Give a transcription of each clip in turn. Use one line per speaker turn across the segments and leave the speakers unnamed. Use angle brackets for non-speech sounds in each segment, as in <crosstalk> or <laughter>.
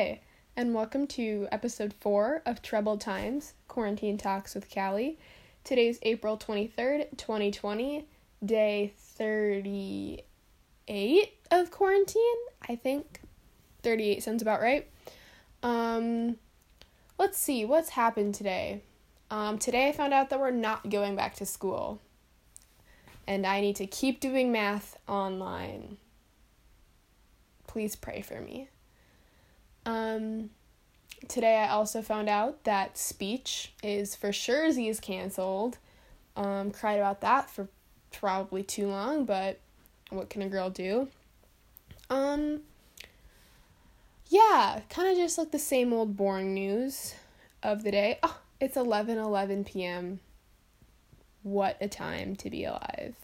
Hi, and welcome to episode four of Troubled Times Quarantine Talks with Callie. Today's April 23rd, 2020, day 38 of quarantine, I think. 38 sounds about right. Um, let's see, what's happened today? Um, today I found out that we're not going back to school. And I need to keep doing math online. Please pray for me. Um, today I also found out that speech is for sure is canceled. Um, cried about that for probably too long, but what can a girl do? Um, yeah, kind of just like the same old boring news of the day. Oh, it's 11 11 p.m. What a time to be alive.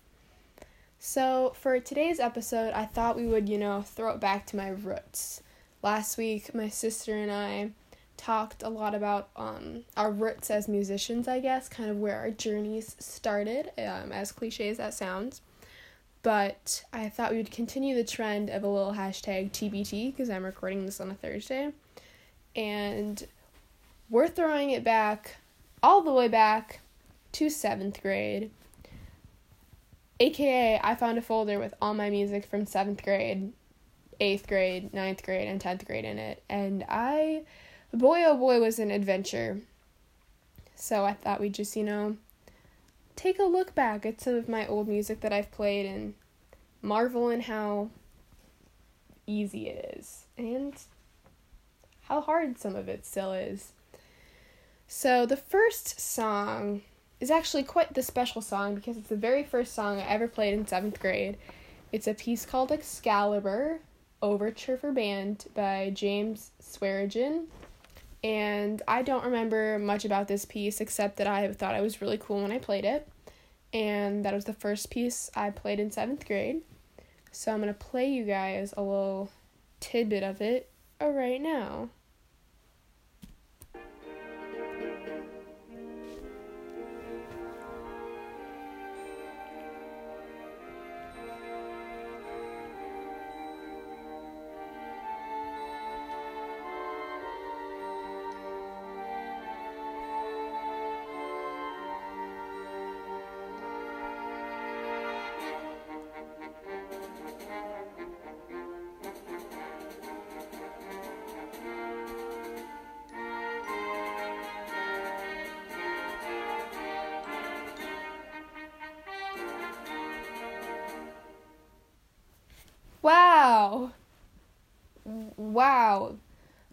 So, for today's episode, I thought we would, you know, throw it back to my roots. Last week, my sister and I talked a lot about um, our roots as musicians, I guess, kind of where our journeys started, um, as cliche as that sounds. But I thought we would continue the trend of a little hashtag TBT because I'm recording this on a Thursday. And we're throwing it back, all the way back to seventh grade. AKA, I found a folder with all my music from seventh grade eighth grade, ninth grade, and tenth grade in it. And I, boy oh boy, was an adventure. So I thought we'd just, you know, take a look back at some of my old music that I've played and marvel in how easy it is and how hard some of it still is. So the first song is actually quite the special song because it's the very first song I ever played in seventh grade. It's a piece called Excalibur Overture for Band by James Swearingen. And I don't remember much about this piece except that I thought it was really cool when I played it. And that was the first piece I played in seventh grade. So I'm going to play you guys a little tidbit of it right now. Wow. Wow.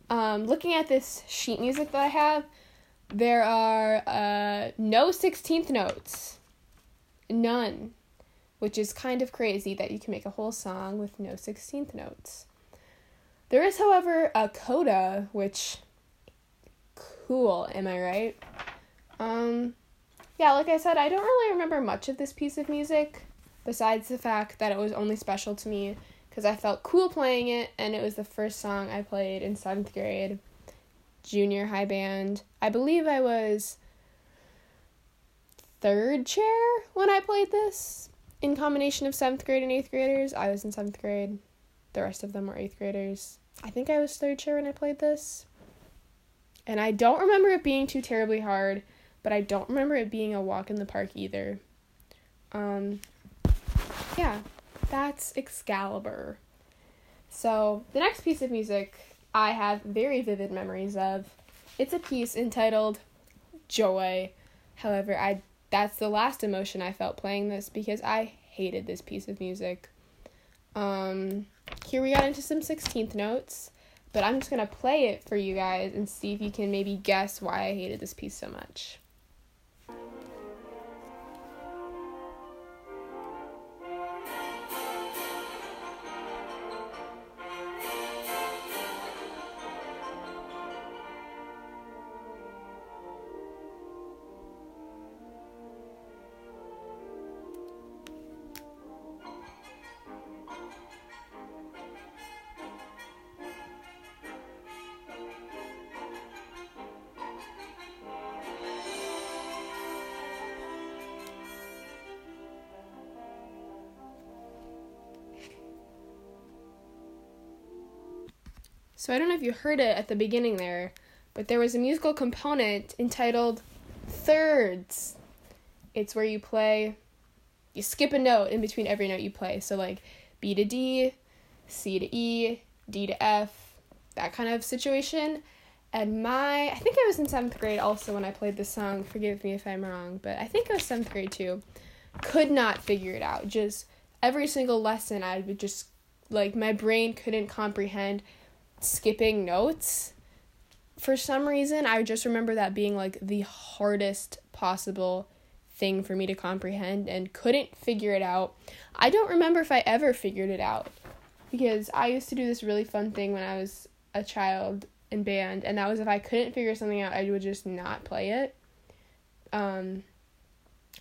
Um, looking at this sheet music that I have, there are uh, no 16th notes. None. Which is kind of crazy that you can make a whole song with no 16th notes. There is, however, a coda, which cool, am I right? Um yeah, like I said, I don't really remember much of this piece of music besides the fact that it was only special to me because I felt cool playing it, and it was the first song I played in seventh grade, junior high band. I believe I was third chair when I played this. In combination of seventh grade and eighth graders, I was in seventh grade. The rest of them were eighth graders. I think I was third chair when I played this. And I don't remember it being too terribly hard, but I don't remember it being a walk in the park either. Um, yeah, that's Excalibur. So, the next piece of music I have very vivid memories of. It's a piece entitled Joy. However, I that's the last emotion I felt playing this because I hated this piece of music. Um, here we got into some 16th notes, but I'm just going to play it for you guys and see if you can maybe guess why I hated this piece so much. So I don't know if you heard it at the beginning there, but there was a musical component entitled thirds. It's where you play, you skip a note in between every note you play. So, like B to D, C to E, D to F, that kind of situation. And my, I think I was in seventh grade also when I played this song. Forgive me if I'm wrong, but I think I was seventh grade too. Could not figure it out. Just every single lesson, I would just, like, my brain couldn't comprehend skipping notes. For some reason, I just remember that being like the hardest possible thing for me to comprehend and couldn't figure it out. I don't remember if I ever figured it out because I used to do this really fun thing when I was a child in band, and that was if I couldn't figure something out, I would just not play it. Um,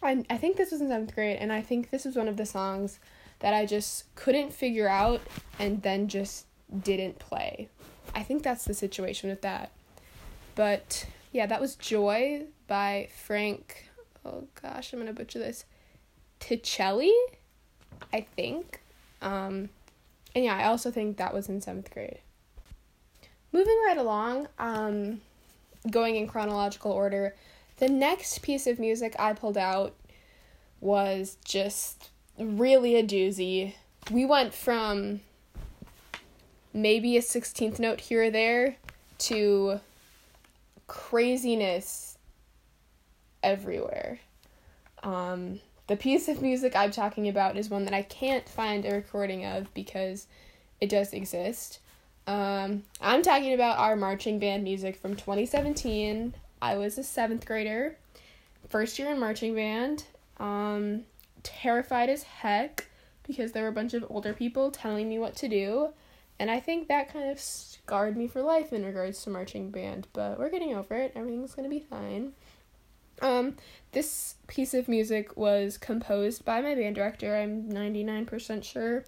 I I think this was in seventh grade, and I think this was one of the songs that I just couldn't figure out, and then just didn't play. I think that's the situation with that. But yeah, that was Joy by Frank. Oh gosh, I'm gonna butcher this. Ticelli, I think. Um, and yeah, I also think that was in seventh grade. Moving right along, um, going in chronological order, the next piece of music I pulled out was just really a doozy. We went from maybe a 16th note here or there to craziness everywhere. Um, the piece of music I'm talking about is one that I can't find a recording of because it does exist. Um, I'm talking about our marching band music from 2017. I was a seventh grader, first year in marching band. Um, terrified as heck because there were a bunch of older people telling me what to do. And I think that kind of scarred me for life in regards to marching band, but we're getting over it. Everything's going to be fine. Um, this piece of music was composed by my band director, I'm 99% sure.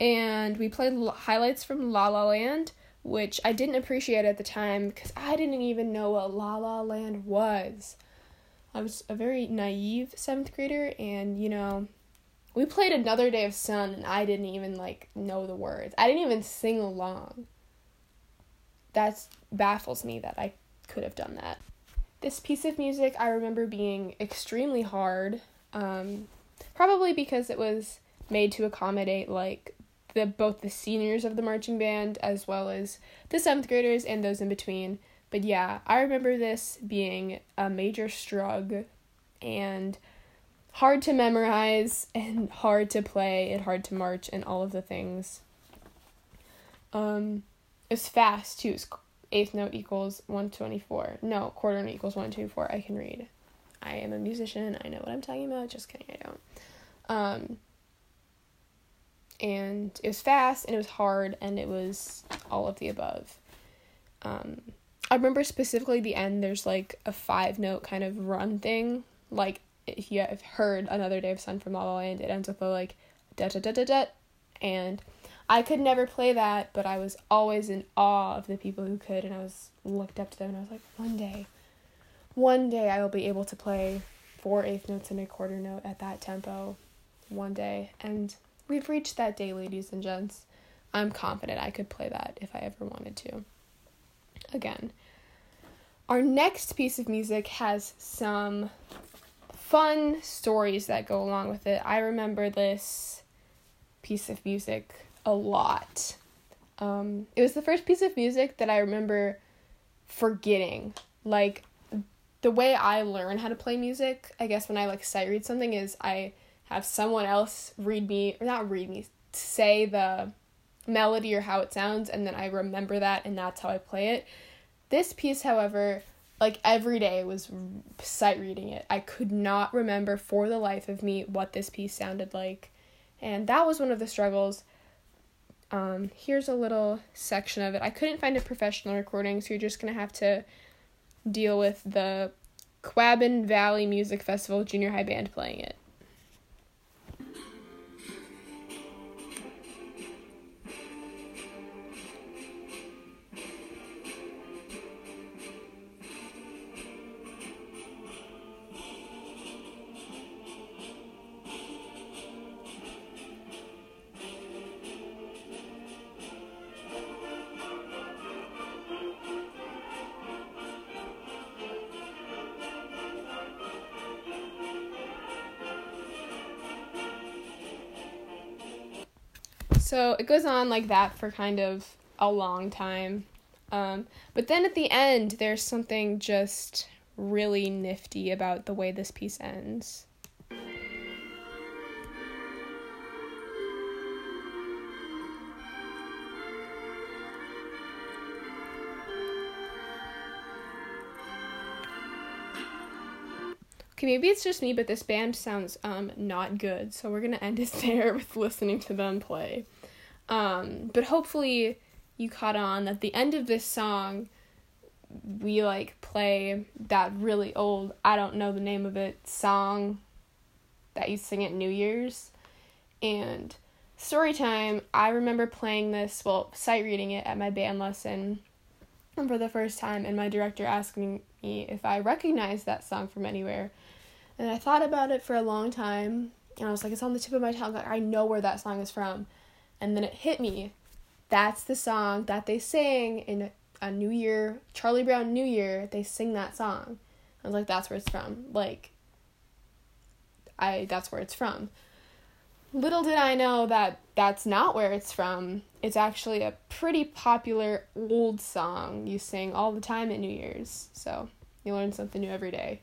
And we played highlights from La La Land, which I didn't appreciate at the time because I didn't even know what La La Land was. I was a very naive seventh grader, and you know, we played Another Day of Sun and I didn't even like know the words. I didn't even sing along. That baffles me that I could have done that. This piece of music I remember being extremely hard. Um, probably because it was made to accommodate like the both the seniors of the marching band as well as the seventh graders and those in between. But yeah, I remember this being a major struggle and hard to memorize and hard to play and hard to march and all of the things. Um, it's fast too. It's eighth note equals 124. No, quarter note equals 124. I can read. I am a musician. I know what I'm talking about. Just kidding, I don't. Um, and it was fast and it was hard and it was all of the above. Um, I remember specifically the end, there's like a five note kind of run thing. Like if you have heard Another Day of Sun from La La Land, it ends with a like da da da da da, and I could never play that, but I was always in awe of the people who could, and I was looked up to them, and I was like, one day, one day I will be able to play four eighth notes and a quarter note at that tempo, one day, and we've reached that day, ladies and gents. I'm confident I could play that if I ever wanted to. Again, our next piece of music has some fun stories that go along with it. I remember this piece of music a lot. Um, it was the first piece of music that I remember forgetting. Like the way I learn how to play music, I guess when I like sight read something is I have someone else read me or not read me say the melody or how it sounds and then I remember that and that's how I play it. This piece, however, like every day was sight reading it. I could not remember for the life of me what this piece sounded like. And that was one of the struggles. Um, here's a little section of it. I couldn't find a professional recording, so you're just gonna have to deal with the Quabbin Valley Music Festival junior high band playing it. So it goes on like that for kind of a long time. Um, but then at the end, there's something just really nifty about the way this piece ends. Okay, maybe it's just me, but this band sounds um not good, so we're gonna end it <laughs> there with listening to them play. Um, but hopefully you caught on at the end of this song we like play that really old I don't know the name of it song that you sing at New Year's. And story time, I remember playing this, well, sight reading it at my band lesson and for the first time and my director asking me if I recognized that song from anywhere. And I thought about it for a long time, and I was like, it's on the tip of my tongue. I know where that song is from. And then it hit me. That's the song that they sing in a New Year, Charlie Brown New Year. They sing that song. I was like, that's where it's from. Like, I that's where it's from. Little did I know that that's not where it's from. It's actually a pretty popular old song you sing all the time at New Year's. So you learn something new every day.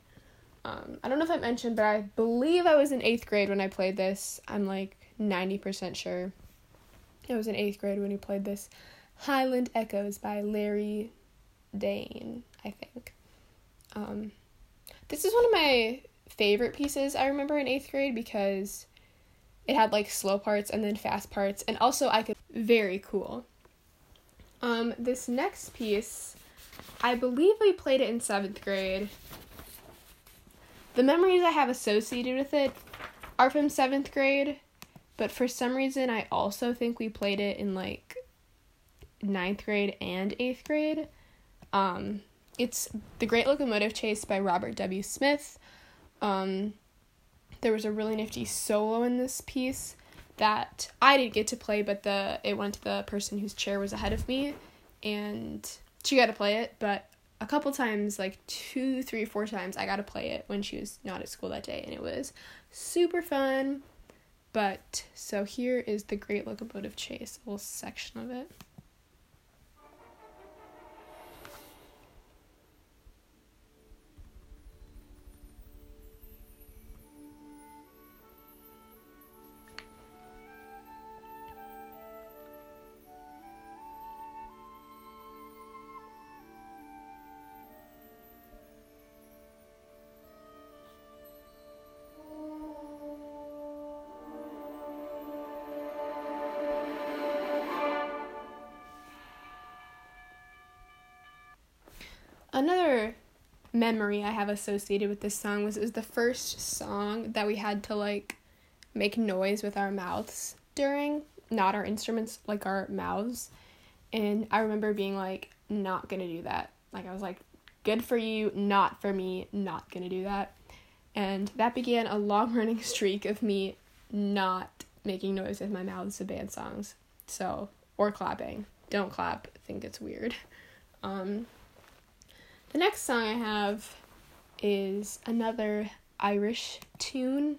Um, I don't know if I mentioned, but I believe I was in eighth grade when I played this. I'm like 90% sure. I was in eighth grade when he played this. Highland Echoes by Larry Daehn, I think. Um, this is one of my favorite pieces I remember in eighth grade because it had like slow parts and then fast parts, and also I could very cool. Um, this next piece, I believe we played it in seventh grade, the memories I have associated with it are from seventh grade, but for some reason, I also think we played it in like ninth grade and eighth grade. Um, it's The Great Locomotive Chase by Robert W. Smith. Um, there was a really nifty solo in this piece that I didn't get to play, but the it went to the person whose chair was ahead of me, and she got to play it. But a couple times, like two, three, four times, I got to play it when she was not at school that day, and it was super fun. But so here is the Great Locomotive Chase, a little section of it. Memory I have associated with this song was it was the first song that we had to like make noise with our mouths during, not our instruments, like our mouths. And I remember being like, not gonna do that. Like, I was like, good for you, not for me, not gonna do that. And that began a long <laughs> running streak of me not making noise with my mouths to band songs. So, or clapping. Don't clap, think it's weird. Um, the next song I have is another Irish tune.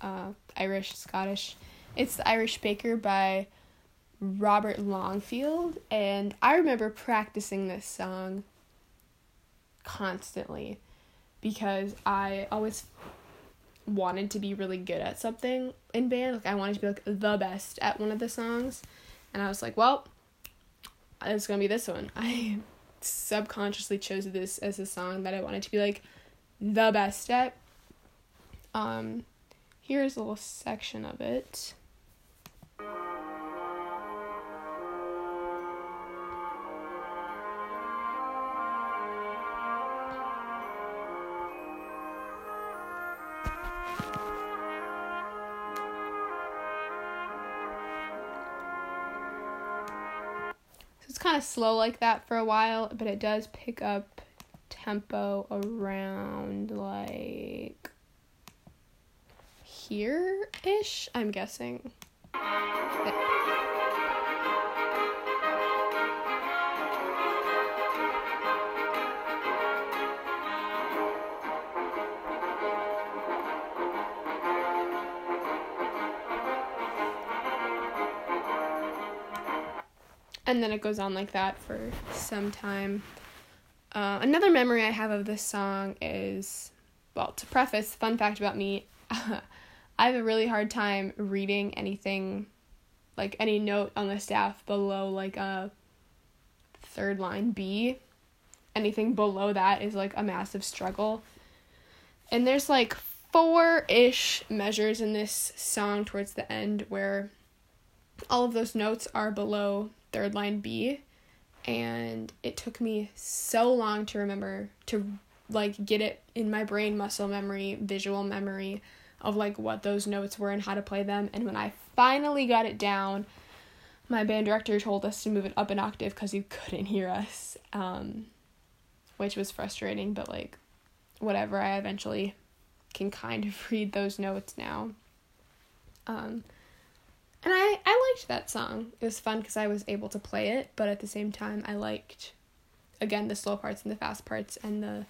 Uh, Irish, Scottish. It's The Irish Baker by Robert Longfield, and I remember practicing this song constantly because I always wanted to be really good at something in band. Like I wanted to be like the best at one of the songs, and I was like, well, it's gonna be this one. <laughs> I subconsciously chose this as a song that I wanted to be like the best at. Um, here's a little section of it. Slow like that for a while, but it does pick up tempo around like here ish, I'm guessing. And then it goes on like that for some time. Uh, another memory I have of this song is, well, to preface, fun fact about me, <laughs> I have a really hard time reading anything, like any note on the staff below like a third line B. Anything below that is like a massive struggle. And there's like four ish measures in this song towards the end where all of those notes are below third line B. And it took me so long to remember to like get it in my brain muscle memory, visual memory of like what those notes were and how to play them. And when I finally got it down my band director told us to move it up an octave cuz he couldn't hear us um which was frustrating but like whatever. I eventually can kind of <laughs> read those notes now. Um and I, I liked that song. It was fun because I was able to play it, but at the same time, I liked, again, the slow parts and the fast parts and the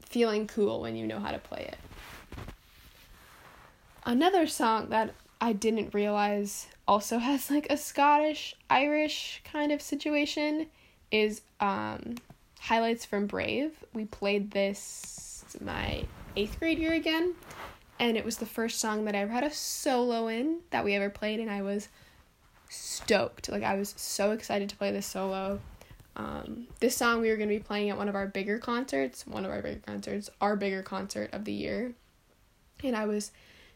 feeling cool when you know how to play it. Another song that I didn't realize also <laughs> has like a Scottish Irish kind of situation is um, highlights from Brave. We played this my eighth grade year again, and it was the first song that I ever had a solo in that we ever played, and I was stoked. Like I was so excited to play this solo. Um, this song we were to be playing at one of our bigger concerts, one of our bigger concerts, our bigger concert of the year, and I was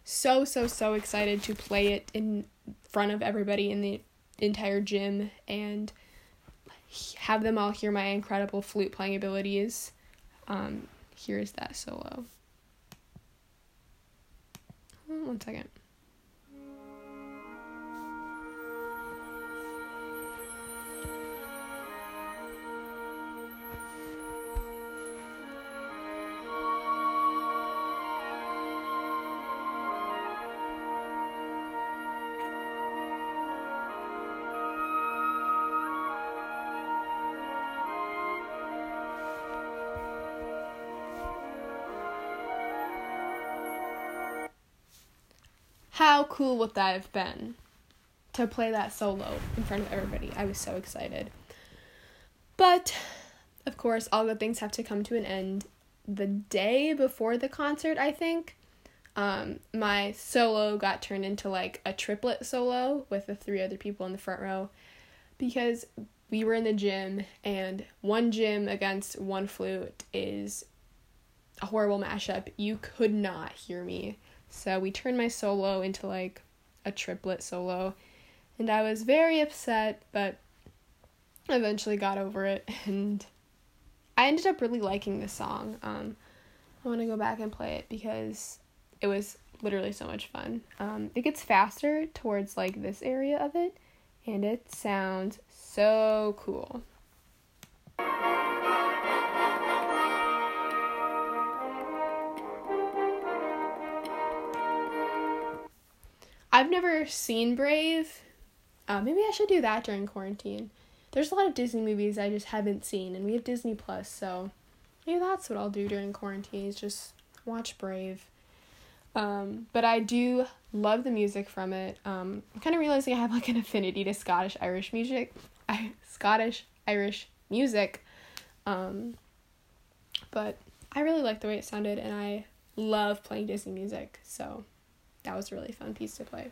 so so so excited to play it in front of everybody in the entire gym and have them all hear my incredible flute playing abilities. Um, here's that solo. One second. How cool would that have been to play that solo in front of everybody? I was so excited. But of course, all good things have to come to an end. The day before the concert, I think, um, my solo got turned into like a triplet solo with the three other people in the front row because we were in the gym and one gym against one flute is a horrible mashup. You could not hear me. So we turned my solo into like a triplet solo. And I was very upset, but eventually got over it. <laughs> And I ended up really liking this song. Um, I want to go back and play it because it was literally so much fun. Um, it gets faster towards like this area of it, and it sounds so cool. I've never seen Brave. Uh, maybe I should do that during quarantine. There's a lot of Disney movies I just haven't seen, and we have Disney Plus, so maybe that's what I'll do during quarantine is just watch Brave. Um, but I do love the music from it. Um, I'm kind of realizing I have like an affinity to Scottish Irish music, I, Scottish Irish music. Um, but I really like the way it sounded, and I love playing Disney music, so that was a really fun piece to play.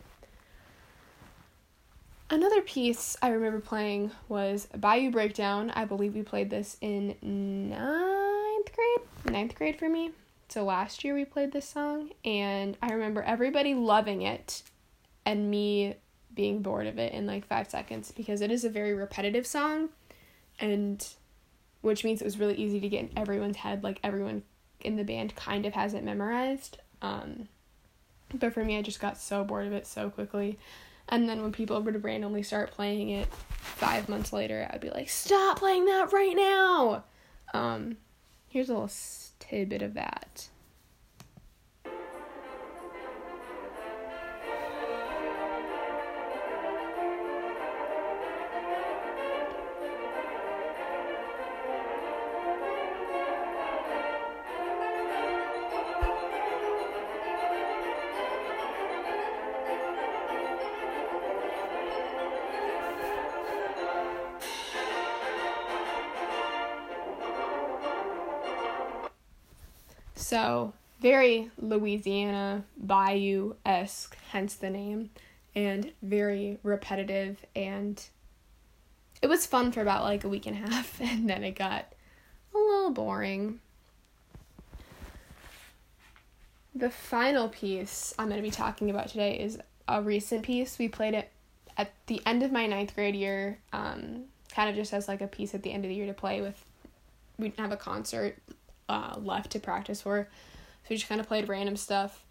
Another piece I remember playing was Bayou Breakdown. I believe we played this in ninth grade, ninth grade for me. So last year we played this song, and I remember everybody loving it and me being bored of it in like five seconds because it is a very repetitive song, and which means it was really easy to get in everyone's head. Like everyone in the band kind of has it memorized. Um, but for me, I just got so bored of it so quickly. And then when people would randomly start playing it five months later, I'd be like, stop playing that right now! Um, here's a little tidbit of that. Very Louisiana Bayou esque, hence the name, and very repetitive. And it was fun for about like a week and a half, <laughs> and then it got a little boring. The final piece I'm going to be talking about today is a recent piece. We played it at the end of my ninth grade year, um, kind of just as like a piece at the end of the year to play with. We didn't have a concert uh, left to practice for, so we just kind of played random stuff.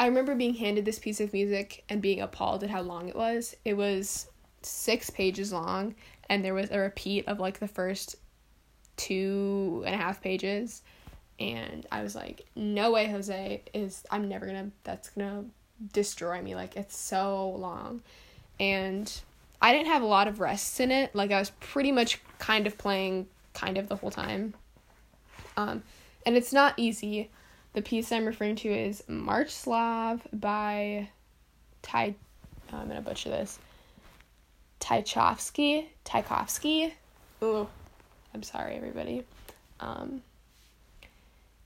I remember being handed this piece of music and being appalled at how long it was. It was six pages long, and there was a repeat of like the first two and a half pages. And I was like, no way, Jose is, I'm never gonna, that's gonna destroy me. Like, it's so long. And I didn't have a lot of rests in it. Like, I was pretty much kind of playing kind of the whole time. Um, and it's not easy. The piece I'm referring to is March Slav by Ty. Oh, I'm gonna butcher this. Tchaikovsky. Tchaikovsky. Ooh, I'm sorry, everybody. Um,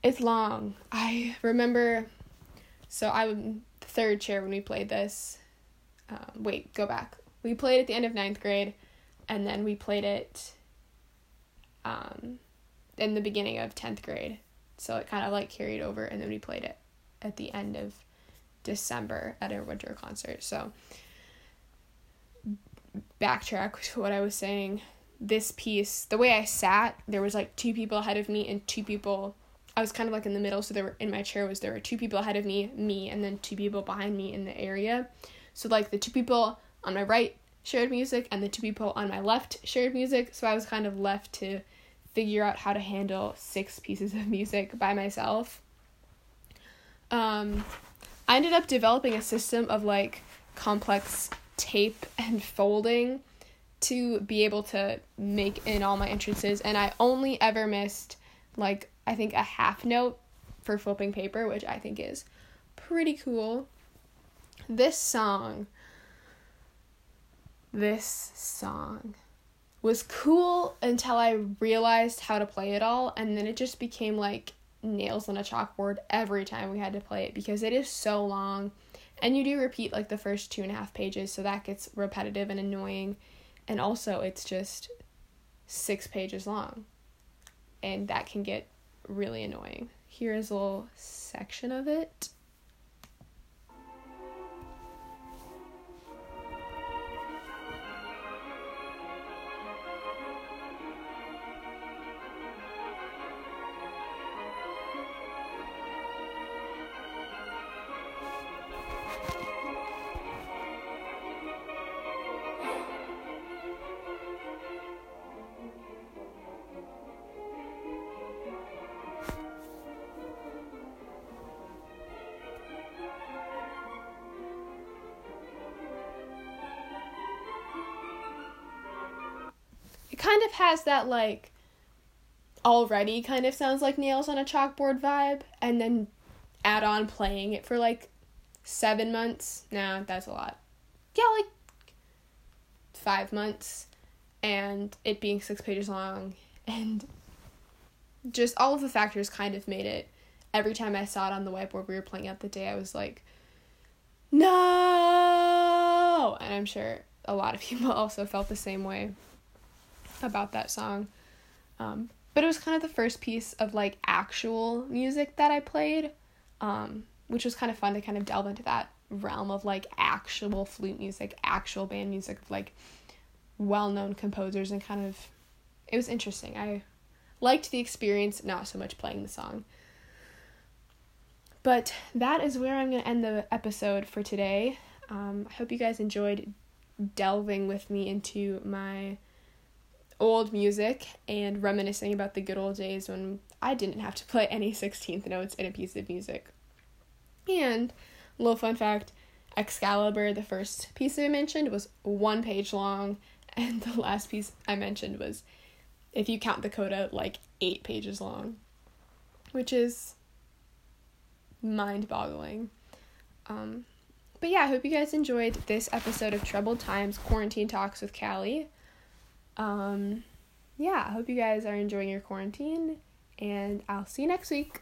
it's long. I remember. So I was third chair when we played this. Um, wait, go back. We played at the end of ninth grade, and then we played it. Um, in the beginning of tenth grade, so it kind of like carried over, and then we played it at the end of December at our winter concert. So backtrack to what I was saying. This piece, the way I sat, there was like two people ahead of me and two people. I was kind of like in the middle, so there were in my chair was there were two people ahead of me, me, and then two people behind me in the area. So like the two people on my right shared music and the two people on my left shared music. So I was kind of left to figure out how to handle six pieces of music by myself. Um, I ended up developing a system of like complex tape and folding to be able to make in all my entrances and I only ever missed like I think a half note for flipping paper, which I think is pretty cool. This song this song was cool until I realized how to play it all and then it just became like nails on a chalkboard every time we had to play it because it is so long and you do repeat like the first two and a half pages, so that gets repetitive and annoying. And also, it's just six pages long, and that can get really annoying. Here is a little section of it. Kind of has that like already kind of sounds like nails on a chalkboard vibe and then add on playing it for like seven months? Nah that's a lot. Yeah like five months and it being six pages long <laughs> and just all of the factors kind of made it. Every time i saw it on the whiteboard we were playing out the day i was like no! And i'm sure a lot of <laughs> people also felt the same way about that song. Um, but it was kind of the first piece of like actual music that I played, um, which was kind of fun to kind of delve into that realm of like actual flute music, actual band music like well known composers, and kind of it was interesting. I liked the experience, not so much playing the song. But that is where I'm going to end the episode for today. Um, I hope you guys enjoyed delving with me into my old music and reminiscing about the good old days when I didn't have to play any <laughs> 16th notes in a piece of music. And, little fun fact Excalibur, the first piece I mentioned, was one page long, <laughs> and the last piece I mentioned was, if you count the coda, like eight pages long, which is mind boggling. Um, but yeah, I hope you guys enjoyed this episode of Troubled Times Quarantine Talks with Callie um, yeah, I hope you guys are enjoying your quarantine, and I'll see you next week.